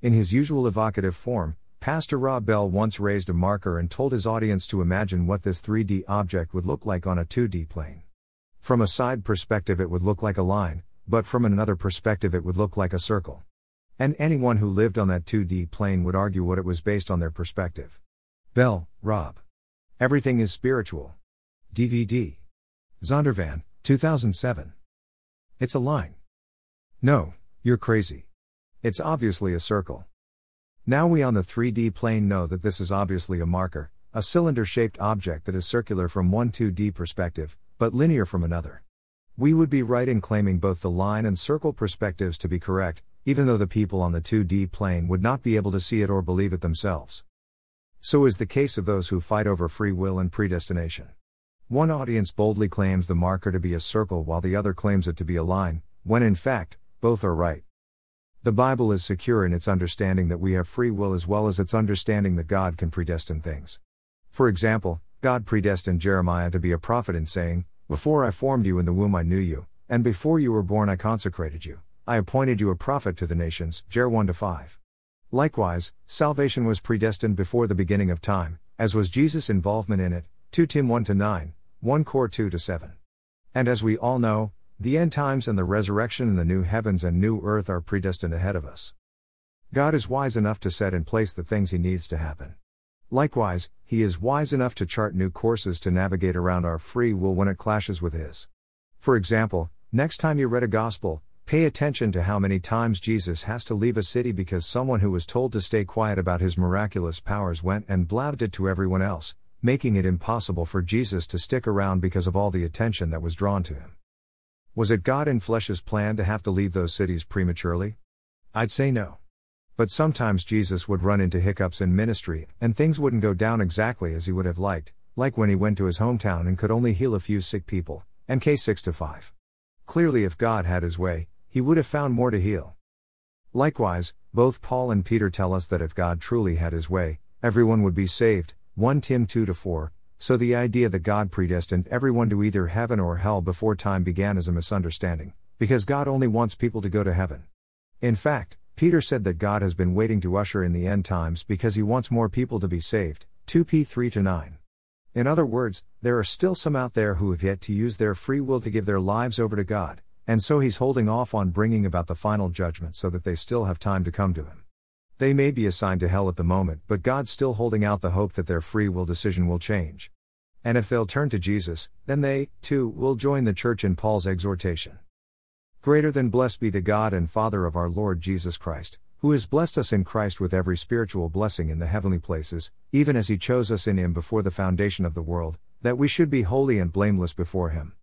In his usual evocative form, Pastor Rob Bell once raised a marker and told his audience to imagine what this 3D object would look like on a 2D plane. From a side perspective, it would look like a line, but from another perspective, it would look like a circle. And anyone who lived on that 2D plane would argue what it was based on their perspective. Bell, Rob. Everything is spiritual. DVD. Zondervan, 2007. It's a line. No, you're crazy. It's obviously a circle. Now we on the 3D plane know that this is obviously a marker, a cylinder shaped object that is circular from one 2D perspective, but linear from another. We would be right in claiming both the line and circle perspectives to be correct, even though the people on the 2D plane would not be able to see it or believe it themselves. So is the case of those who fight over free will and predestination. One audience boldly claims the marker to be a circle while the other claims it to be a line, when in fact, both are right. The Bible is secure in its understanding that we have free will as well as its understanding that God can predestine things. For example, God predestined Jeremiah to be a prophet in saying, Before I formed you in the womb I knew you, and before you were born I consecrated you. I appointed you a prophet to the nations. Jer 1 5. Likewise, salvation was predestined before the beginning of time, as was Jesus' involvement in it, 2 Tim 1 9, 1 Cor 2 7. And as we all know, the end times and the resurrection and the new heavens and new earth are predestined ahead of us. God is wise enough to set in place the things He needs to happen. Likewise, He is wise enough to chart new courses to navigate around our free will when it clashes with His. For example, next time you read a gospel, Pay attention to how many times Jesus has to leave a city because someone who was told to stay quiet about his miraculous powers went and blabbed it to everyone else, making it impossible for Jesus to stick around because of all the attention that was drawn to him. Was it God in flesh's plan to have to leave those cities prematurely? I'd say no. But sometimes Jesus would run into hiccups in ministry, and things wouldn't go down exactly as he would have liked, like when he went to his hometown and could only heal a few sick people. MK 6 5. Clearly, if God had his way, he would have found more to heal. Likewise, both Paul and Peter tell us that if God truly had his way, everyone would be saved, 1 Tim 2 4. So the idea that God predestined everyone to either heaven or hell before time began is a misunderstanding, because God only wants people to go to heaven. In fact, Peter said that God has been waiting to usher in the end times because he wants more people to be saved, 2 P 3 9. In other words, there are still some out there who have yet to use their free will to give their lives over to God, and so he's holding off on bringing about the final judgment so that they still have time to come to him. They may be assigned to hell at the moment, but God's still holding out the hope that their free will decision will change. And if they'll turn to Jesus, then they, too, will join the church in Paul's exhortation. Greater than blessed be the God and Father of our Lord Jesus Christ, who has blessed us in Christ with every spiritual blessing in the heavenly places, even as he chose us in him before the foundation of the world, that we should be holy and blameless before him.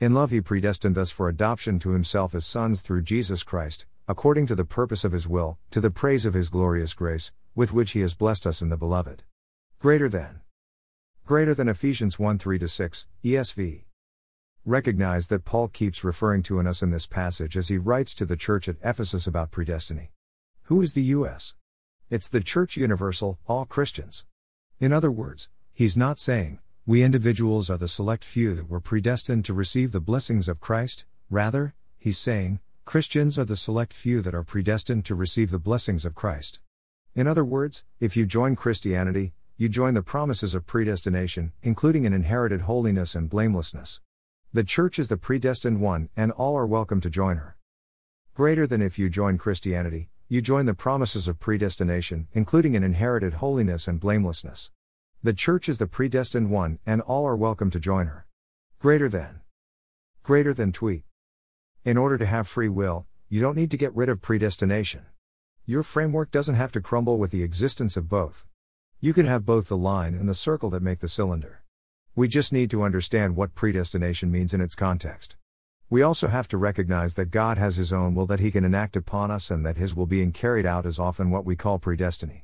In love, He predestined us for adoption to Himself as sons through Jesus Christ, according to the purpose of His will, to the praise of His glorious grace, with which He has blessed us in the Beloved. Greater than. Greater than Ephesians 1 3 6, ESV. Recognize that Paul keeps referring to in us in this passage as he writes to the church at Ephesus about predestiny. Who is the U.S.? It's the Church Universal, all Christians. In other words, he's not saying, we individuals are the select few that were predestined to receive the blessings of Christ, rather, he's saying, Christians are the select few that are predestined to receive the blessings of Christ. In other words, if you join Christianity, you join the promises of predestination, including an inherited holiness and blamelessness. The church is the predestined one, and all are welcome to join her. Greater than if you join Christianity, you join the promises of predestination, including an inherited holiness and blamelessness. The church is the predestined one, and all are welcome to join her. Greater than. Greater than tweet. In order to have free will, you don't need to get rid of predestination. Your framework doesn't have to crumble with the existence of both. You can have both the line and the circle that make the cylinder. We just need to understand what predestination means in its context. We also have to recognize that God has His own will that He can enact upon us and that His will being carried out is often what we call predestiny.